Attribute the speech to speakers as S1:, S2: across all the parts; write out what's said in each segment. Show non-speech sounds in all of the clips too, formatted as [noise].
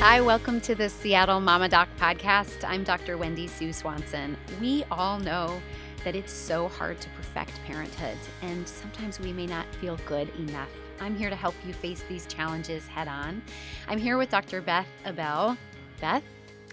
S1: Hi, welcome to the Seattle Mama Doc podcast. I'm Dr. Wendy Sue Swanson. We all know that it's so hard to perfect parenthood, and sometimes we may not feel good enough. I'm here to help you face these challenges head on. I'm here with Dr. Beth Ebel. Beth?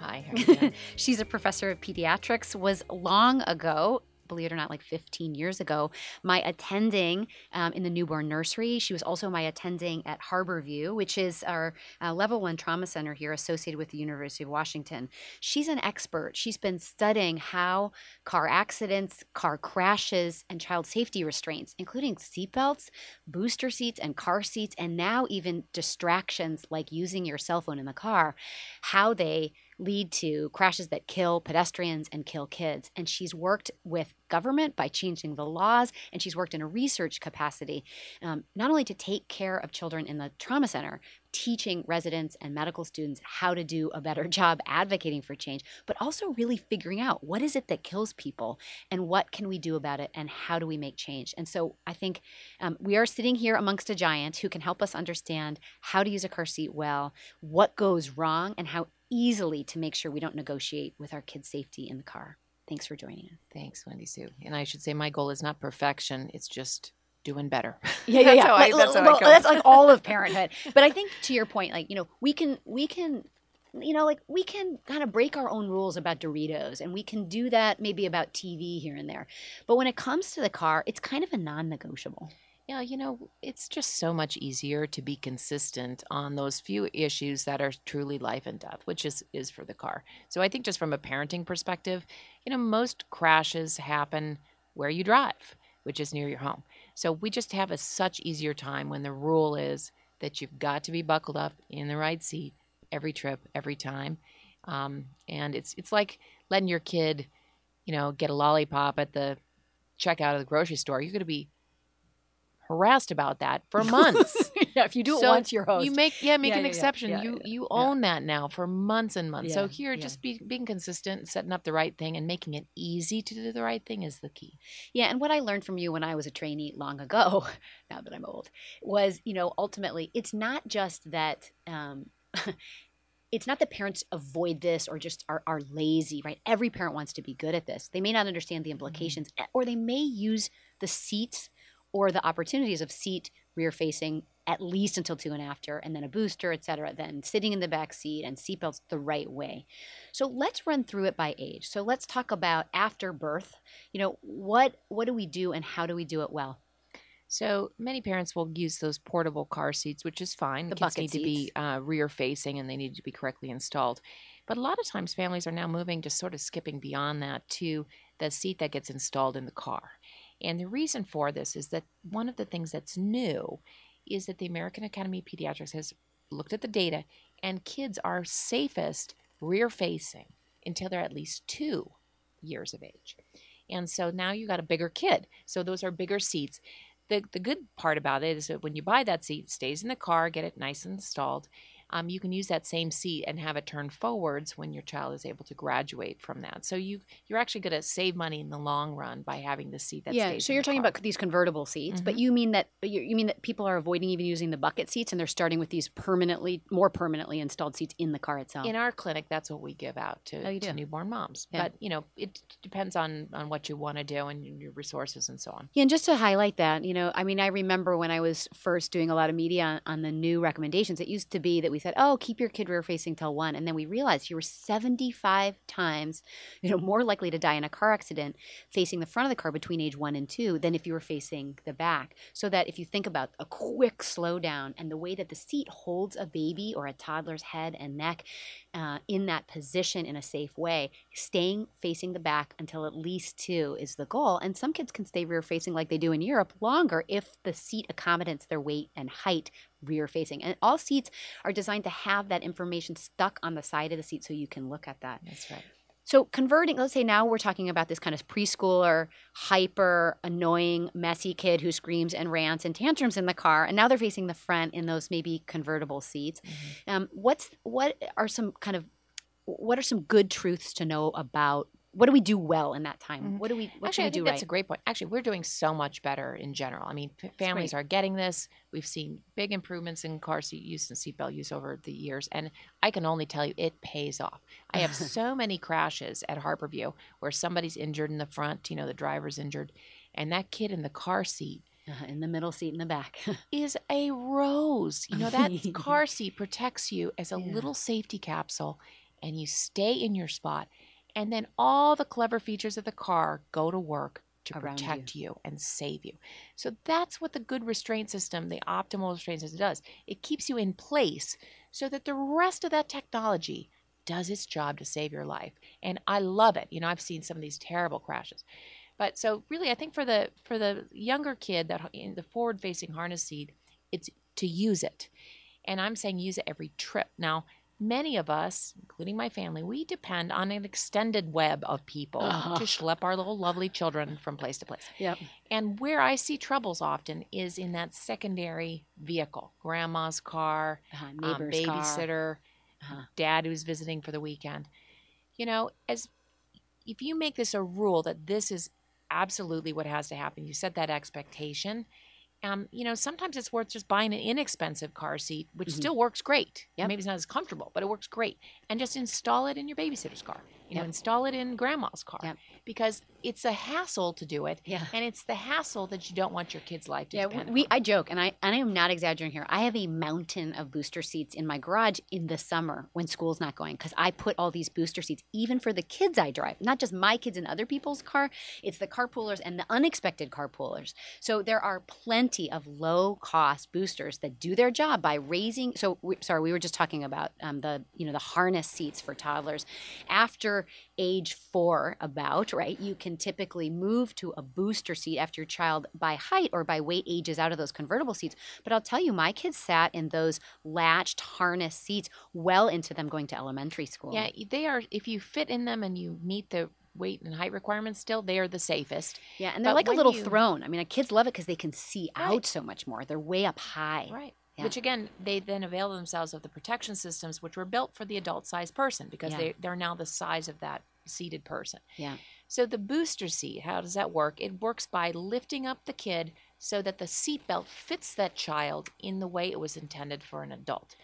S2: Hi, how are you? [laughs]
S1: She's a professor of pediatrics, was long ago believe it or not, like 15 years ago, my attending um, in the newborn nursery. She was also my attending at Harborview, which is our uh, level one trauma center here associated with the University of Washington. She's an expert. She's been studying how car accidents, car crashes, and child safety restraints, including seatbelts, booster seats, and car seats, and now even distractions like using your cell phone in the car, how they lead to crashes that kill pedestrians and kill kids. And she's worked with government by changing the laws, and she's worked in a research capacity, um, not only to take care of children in the trauma center, teaching residents and medical students how to do a better [laughs] job advocating for change, but also really figuring out what is it that kills people and what can we do about it and how do we make change. And so I think um, we are sitting here amongst a giant who can help us understand how to use a car seat well, what goes wrong, and how easily to make sure we don't negotiate with our kids' safety in the car. Thanks for joining us.
S2: Thanks, Wendy Sue. And I should say my goal is not perfection, it's just doing better.
S1: Yeah, yeah, yeah. [laughs]
S2: That's,
S1: like,
S2: I, that's,
S1: well, that's like all of [laughs] parenthood. but I think to your point, like, you know, we can we can you know, like we can kind of break our own rules about Doritos and we can do that maybe about TV here and there. But when it comes to the car, it's kind of a non negotiable.
S2: Yeah, you know, it's just so much easier to be consistent on those few issues that are truly life and death, which is is for the car. So I think just from a parenting perspective, you know, most crashes happen where you drive, which is near your home. So we just have a such easier time when the rule is that you've got to be buckled up in the right seat every trip, every time. Um, and it's it's like letting your kid, you know, get a lollipop at the checkout of the grocery store. You're going to be harassed about that for [laughs] months. [laughs]
S1: yeah, if you do it
S2: So
S1: once, you're host.
S2: You make yeah, make
S1: Yeah,
S2: an
S1: yeah,
S2: exception. You you own that now for months and months. so here, just be being consistent, setting up the right thing, and making it easy to do the right thing is the key.
S1: Yeah, and what I learned from you when I was a trainee long ago, [laughs] now that I'm old, was you know ultimately it's not just that. Um, It's not that parents avoid this or just are, are lazy, right? Every parent wants to be good at this. They may not understand the implications, eh, or they may use the seats or the opportunities of seat rear facing at least until two and after, and then a booster, et cetera, then sitting in the back seat and seatbelts the right way. So let's run through it by age. So let's talk about after birth. You know, what what do we do and how do we do it well?
S2: So many parents will use those portable car seats, which is fine.
S1: The
S2: Kids need to be uh, rear facing and they need to be correctly installed. But a lot of times, families are now moving to sort of skipping beyond that to the seat that gets installed in the car. And the reason for this is that one of the things that's new is that the American Academy of Pediatrics has looked at the data, and kids are safest rear facing until they're at least two years of age. And so now you got a bigger kid. So those are bigger seats. The, the good part about it is that when you buy that seat, it stays in the car, get it nice and installed. Um, you can use that same seat and have it turn forwards when your child is able to graduate from that. So you you're actually going to save money in the long run by having the seat that
S1: yeah. So you're talking
S2: car.
S1: about these convertible seats, but
S2: Mhm.
S1: you mean that you, you mean that people are avoiding even using the bucket seats and they're starting with these permanently, more permanently installed seats in the car itself.
S2: in our clinic that's what we give out to,
S1: Oh,
S2: to newborn moms.
S1: Yeah.
S2: But you know it depends on on what you want to do and your resources and so on.
S1: Yeah, and just to highlight that, you know, I mean, I remember when I was first doing a lot of media on, on the new recommendations, it used to be that we said, oh, keep your kid rear facing till one. And then we realized you were 75 times, [laughs] you know, more likely to die in a car accident facing the front of the car between age one and two than if you were facing the back. So that if you think about a quick slowdown and the way that the seat holds a baby or a toddler's head and neck uh, in that position in a safe way, staying facing the back until at least two is the goal. And some kids can stay rear facing like they do in Europe longer if the seat accommodates their weight and height rear facing. And all seats are designed to have that information stuck on the side of the seat so you can look at that.
S2: That's right.
S1: So converting, let's say now we're talking about this kind of preschooler, hyper annoying, messy kid who screams and rants and tantrums in the car, and now they're facing the front in those maybe convertible seats. Um, what's what are some kind of what are some good truths to know about what do we do well in that time?
S2: Mhm.
S1: What do we what
S2: Actually,
S1: should
S2: I
S1: we
S2: think
S1: do
S2: that's
S1: right?
S2: a great point. Actually, we're doing so much better in general. I mean, f- families are getting this. We've seen big improvements in car seat use and seatbelt use over the years, and I can only tell you it pays off. I have [laughs] so many crashes at Harborview where somebody's injured in the front, you know, the driver's injured, and that kid in the car seat
S1: Uh, in the middle seat in the back. [laughs]
S2: is a rose. You know, [laughs] that car seat protects you as a
S1: Yeah.
S2: little safety capsule and you stay in your spot. And then all the clever features of the car go to work to
S1: Around you.
S2: protect you. and save you. So that's what the good restraint system, the optimal restraint system does. It keeps you in place so that the rest of that technology does its job to save your life. And I love it. You know, I've seen some of these terrible crashes. But so really I think for the for the younger kid that in the forward facing harness seat, it's to use it. And I'm saying use it every trip. Now, many of us, including my family, we depend on an extended web of people
S1: Ugh.
S2: to schlep our little lovely children from place to place.
S1: yep.
S2: And where I see troubles often is in that secondary vehicle, grandma's car,
S1: Uh,
S2: um, babysitter,
S1: Uh-huh.
S2: dad who's visiting for the weekend. You know, as if you make this a rule that this is absolutely what has to happen, you set that expectation. Um, you know, sometimes it's worth just buying an inexpensive car seat, which
S1: Mhm.
S2: still works great.
S1: Yep.
S2: Maybe it's not as comfortable, but it works great. And just install it in your babysitter's car. You know, install it in grandma's car
S1: Yep.
S2: because it's a hassle to do it,
S1: Yeah.
S2: and it's the hassle that you don't want your kid's life to
S1: Yeah, we
S2: on.
S1: I joke, and I and I am not exaggerating here. I have a mountain of booster seats in my garage in the summer when school's not going because I put all these booster seats even for the kids I drive, not just my kids and other people's car. It's the carpoolers and the unexpected carpoolers. So there are plenty of low cost boosters that do their job by raising. So we, sorry, we were just talking about um, the you know the harness seats for toddlers. After age four, about right, you can typically move to a booster seat after your child by height or by weight ages out of those convertible seats. But I'll tell you, my kids sat in those latched harness seats well into them going to elementary school.
S2: Yeah, they are. If you fit in them and you meet the weight and height requirements, still they are the safest.
S1: yeah, and they're
S2: But
S1: like a little
S2: you-
S1: throne. I mean, kids love it because they can see
S2: Right.
S1: out so much more. They're way up high.
S2: Right.
S1: Yeah.
S2: Which again, they then avail themselves of the protection systems, which were built for the adult-sized person because
S1: Yeah.
S2: they they're now the size of that seated person.
S1: Yeah.
S2: So the booster seat, how does that work? It works by lifting up the kid so that the seatbelt fits that child in the way it was intended for an adult.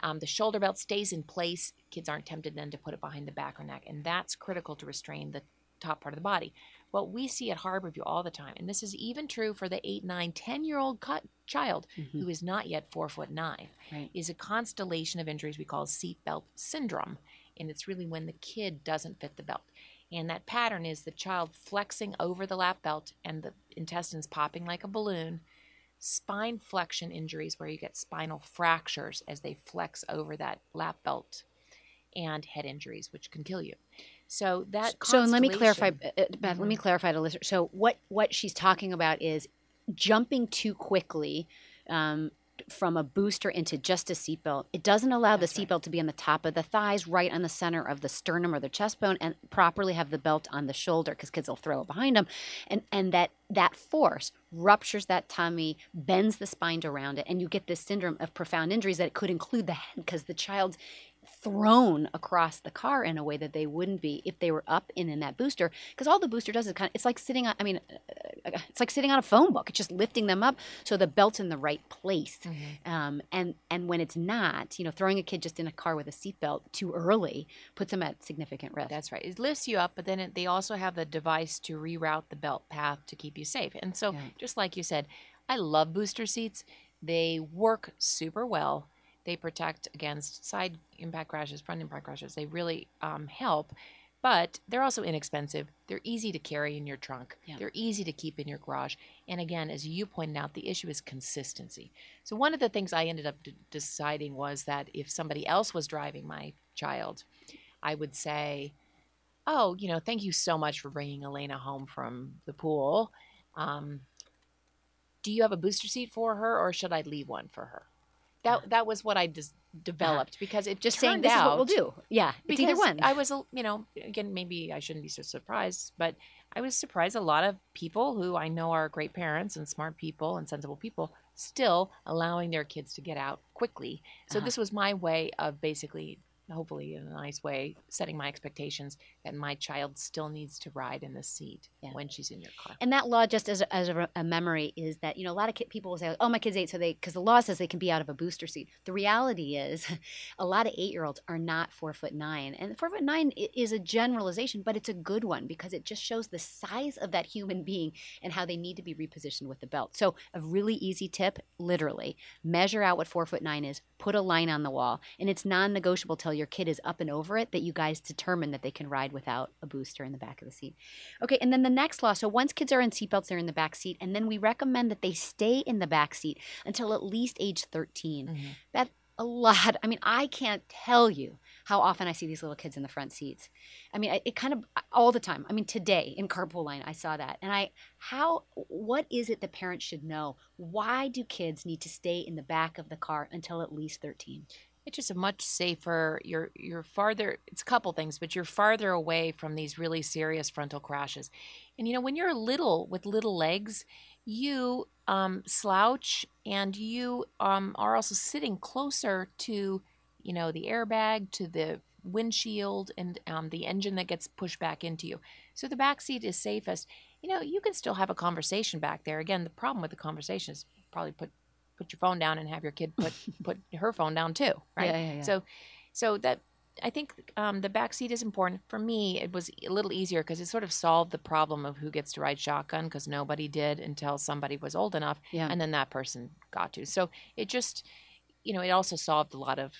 S2: Um, the shoulder belt stays in place. Kids aren't tempted then to put it behind the back or neck, and that's critical to restrain the top part of the body. What we see at Harborview all the time, and this is even true for the 8, 9, 10 year old cut child
S1: Mhm.
S2: who is not yet four foot nine,
S1: Right.
S2: is a constellation of injuries we call seatbelt syndrome. And it's really when the kid doesn't fit the belt. And that pattern is the child flexing over the lap belt and the intestines popping like a balloon. Spine flexion injuries, where you get spinal fractures as they flex over that lap belt, and head injuries, which can kill you. So that
S1: so and let me clarify uh, uh, Beth, let me clarify to listeners so what what she's talking about is jumping too quickly um, from a booster into just a seatbelt. It doesn't allow
S2: That's
S1: the
S2: right.
S1: seatbelt to be on the top of the thighs right on the center of the sternum or the chest bone and properly have the belt on the shoulder because kids will throw it behind them and and that that force ruptures that tummy bends the spine around it and you get this syndrome of profound injuries that could include the head because the child's thrown across the car in a way that they wouldn't be if they were up and in that booster because all the booster does is kind of it's like sitting on i mean uh, uh, it's like sitting on a phone book it's just lifting them up so the belt's in the right place
S2: Mhm.
S1: um, and and when it's not you know throwing a kid just in a car with a seatbelt too early puts them at significant risk
S2: That's right. It lifts you up, but then it, they also have the device to reroute the belt path to keep you safe. And so,
S1: Yeah.
S2: just like you said, I love booster seats. They work super well. They protect against side impact crashes, front impact crashes. They really um, help, but they're also inexpensive. They're easy to carry in your trunk.
S1: Yeah.
S2: They're easy to keep in your garage. And again, as you pointed out, the issue is consistency. So one of the things I ended up d- deciding was that if somebody else was driving my child, I would say, "Oh, you know, thank you so much for bringing Elena home from the pool. Um, do you have a booster seat for her, or should I leave one for her?" That that was what I just developed because it
S1: just saying
S2: turned
S1: this is what we'll do yeah it's either one
S2: I was, you know, again, maybe I shouldn't be so surprised, but I was surprised a lot of people who I know are great parents and smart people and sensible people still allowing their kids to get out quickly. So
S1: Uh-huh.
S2: this was my way of basically hopefully in a nice way, setting my expectations that my child still needs to ride in the seat
S1: Yeah.
S2: when she's in your car.
S1: And that law, just as a, as a, a memory, is that you know a lot of people will say, "Oh, my kid's eight, so they," because the law says they can be out of a booster seat. The reality is, [laughs] a lot of eight-year-olds are not four foot nine, and four foot nine is a generalization, but it's a good one because it just shows the size of that human being and how they need to be repositioned with the belt. So, a really easy tip: literally measure out what four foot nine is, put a line on the wall, and it's non-negotiable till your kid is up and over it that you guys determine that they can ride without a booster in the back of the seat. Okay, and then the next law. So once kids are in seatbelts, they're in the back seat, and then we recommend that they stay in the back seat until at least age 13.
S2: Mhm.
S1: A lot. I mean, I can't tell you how often I see these little kids in the front seats. I mean, it kind of all the time. I mean, today in carpool line, I saw that, and I how what is it the parents should know? Why do kids need to stay in the back of the car until at least 13?
S2: It's just a much safer. You're you're farther. It's a couple things, but you're farther away from these really serious frontal crashes. And you know, when you're little with little legs, you um, slouch and you um, are also sitting closer to, you know, the airbag, to the windshield, and um, the engine that gets pushed back into you. So the back seat is safest. You know, you can still have a conversation back there. Again, the problem with the conversation is probably put put your phone down and have your kid put [laughs] put her phone down too, right?
S1: Yeah, yeah, yeah.
S2: So, so that I think um, the back seat is important. For me, it was a little easier because it sort of solved the problem of who gets to ride shotgun because nobody did until somebody was old enough,
S1: Yeah.
S2: and then that person got to. So it just, you know, it also solved a lot of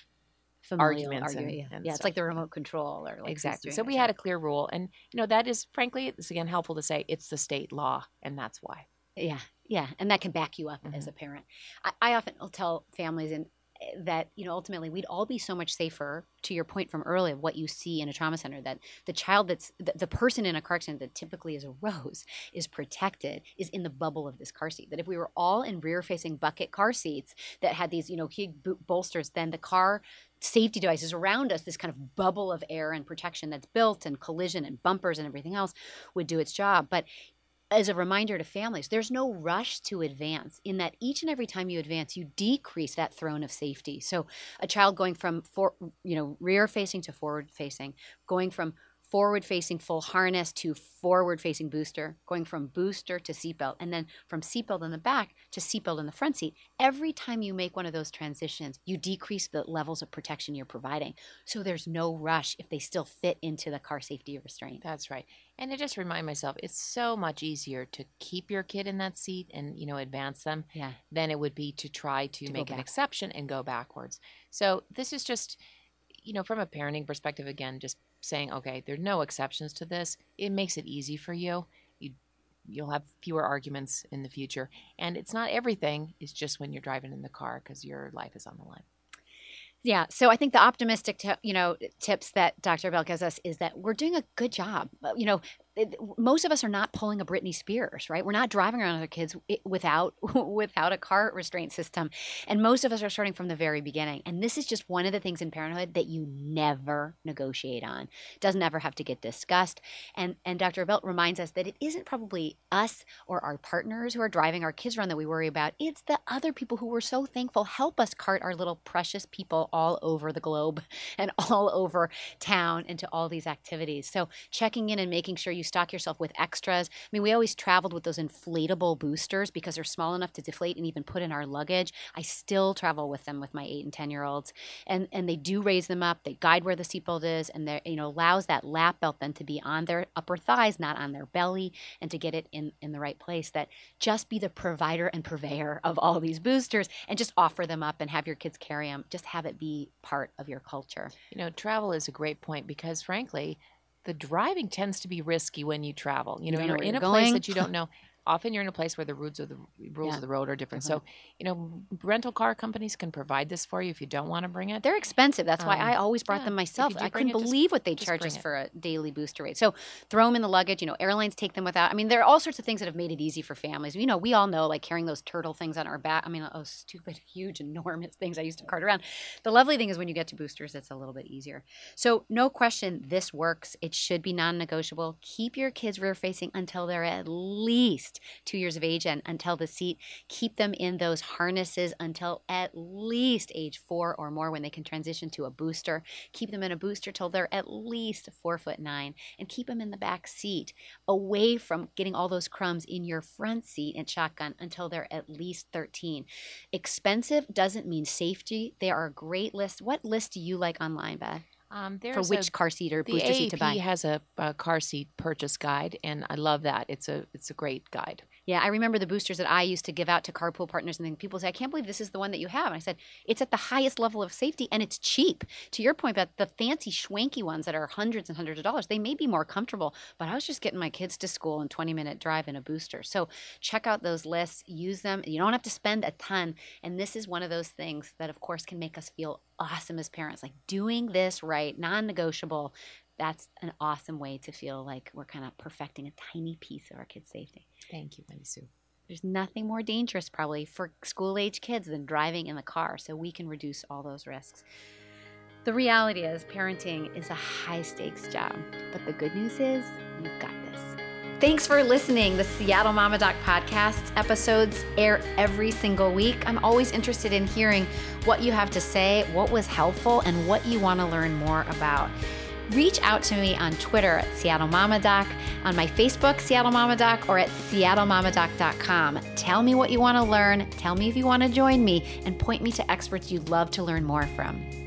S1: Familial
S2: arguments
S1: argument,
S2: and-
S1: yeah.
S2: and
S1: yeah, it's like the remote control or like
S2: exactly. So we had a clear rule, and you know that is frankly, it's again helpful to say it's the state law, and that's why.
S1: Yeah, yeah, and that can back you up as
S2: Mhm.
S1: a parent. I, I often will tell families and eh, that you know ultimately we'd all be so much safer. To your point from earlier, of what you see in a trauma center, that the child that's the, the person in a car accident that typically is a [laughs] rose is protected, is in the bubble of this car seat. That if we were all in rear-facing bucket car seats that had these you know big bolsters, then the car safety devices around us, this kind of bubble of air and protection that's built and collision and bumpers and everything else would do its job. But as a reminder to families, there's no rush to advance in that each and every time you advance, you decrease that throne of safety. So a child going from for, you know, rear facing to forward facing, going from forward facing full harness to forward facing booster, going from booster to seatbelt, and then from seatbelt in the back to seatbelt in the front seat. Every time you make one of those transitions, you decrease the levels of protection you're providing. So there's no rush if they still fit into the car safety restraint.
S2: That's right. And I just remind myself, it's so much easier to keep your kid in that seat and you know advance them
S1: Yeah.
S2: than it would be to try to,
S1: To
S2: make an exception and go backwards. So this is just, you know, from a parenting perspective, again, just saying, okay, there are no exceptions to this. It makes it easy for you. You you'll have fewer arguments in the future, and it's not everything. It's just when you're driving in the car because your life is on the line.
S1: Yeah, so I think the optimistic, t- you know, tips that Dr. Ebel gives us is that we're doing a good job. You know, most of us are not pulling a Britney Spears, right? We're not driving around our kids without [laughs] without a car restraint system, and most of us are starting from the very beginning. And this is just one of the things in parenthood that you never negotiate on. It doesn't ever have to get discussed. And and Dr. Ebel reminds us that it isn't probably us or our partners who are driving our kids around that we worry about. It's the other people who we're so thankful help us cart our little precious people all over the globe [laughs] and all over town into all these activities. So checking in and making sure you stock yourself with extras. I mean, we always traveled with those inflatable boosters because they're small enough to deflate and even put in our luggage. I still travel with them with my eight and ten year olds, and and they do raise them up. They guide where the seatbelt is, and they you know allows that lap belt then to be on their upper thighs, not on their belly, and to get it in in the right place. That just be the provider and purveyor of all these boosters, and just offer them up and have your kids carry them. Just have it be part of your culture.
S2: You know, travel is a great point because, frankly, the driving tends to be risky when you travel. You
S1: You
S2: know,
S1: know
S2: you're in a place that you don't know. [laughs] Often you're in a place where the rules of the rules
S1: Yeah,
S2: of the road are different. So, you know, rental car companies can provide this for you if you don't want to bring it.
S1: They're expensive. That's why
S2: Um,
S1: I always brought
S2: yeah,
S1: them myself. I couldn't
S2: it, just-
S1: believe what they
S2: just
S1: charge us for a daily booster rate. So throw them in the luggage. You know, airlines take them without. I mean, there are all sorts of things that have made it easy for families. You know, we all know like carrying those turtle things on our back. I mean, those stupid, [laughs] huge, enormous things I used to cart around. The lovely thing is when you get to boosters, it's a little bit easier. So no question, this works. It should be non-negotiable. Keep your kids rear facing until they're at least two years of age and until the seat. Keep them in those harnesses until at least age four or more when they can transition to a booster. Keep them in a booster till they're at least four foot nine and keep them in the back seat away from getting all those crumbs in your front seat and shotgun until they're at least 13. Expensive doesn't mean safety. There are great lists. What list do you like online, Beth?
S2: Um,
S1: For which
S2: a,
S1: car seat or
S2: the
S1: booster seat to
S2: buy?
S1: buy?
S2: has a, a car seat purchase guide, and I love that. It's a it's a great guide.
S1: Yeah, I remember the boosters that I used to give out to carpool partners, and then people say, "I can't believe this is the one that you have." And I said, "It's at the highest level of safety, and it's cheap." To your point about the fancy, schwanky ones that are hundreds and hundreds of dollars, they may be more comfortable, but I was just getting my kids to school in twenty minute drive in a booster. So check out those lists, use them. You don't have to spend a ton, and this is one of those things that, of course, can make us feel awesome as parents, like doing this right, non-negotiable. That's an awesome way to feel like we're kind of perfecting a tiny piece of our kids' safety.
S2: Thank you, Wendy Sue.
S1: There's nothing more dangerous, probably, for school age kids than driving in the car, so we can reduce all those risks. The reality is, parenting is a high stakes job, but the good news is, you've got this. Thanks for listening. The Seattle Mama Doc podcast episodes air every single week. I'm always interested in hearing what you have to say, what was helpful, and what you want to learn more about reach out to me on Twitter at Seattle Mama Doc, on my Facebook, Seattle Mama Doc, or at seattlemamadoc.com. Tell me what you want to learn, tell me if you want to join me, and point me to experts you'd love to learn more from.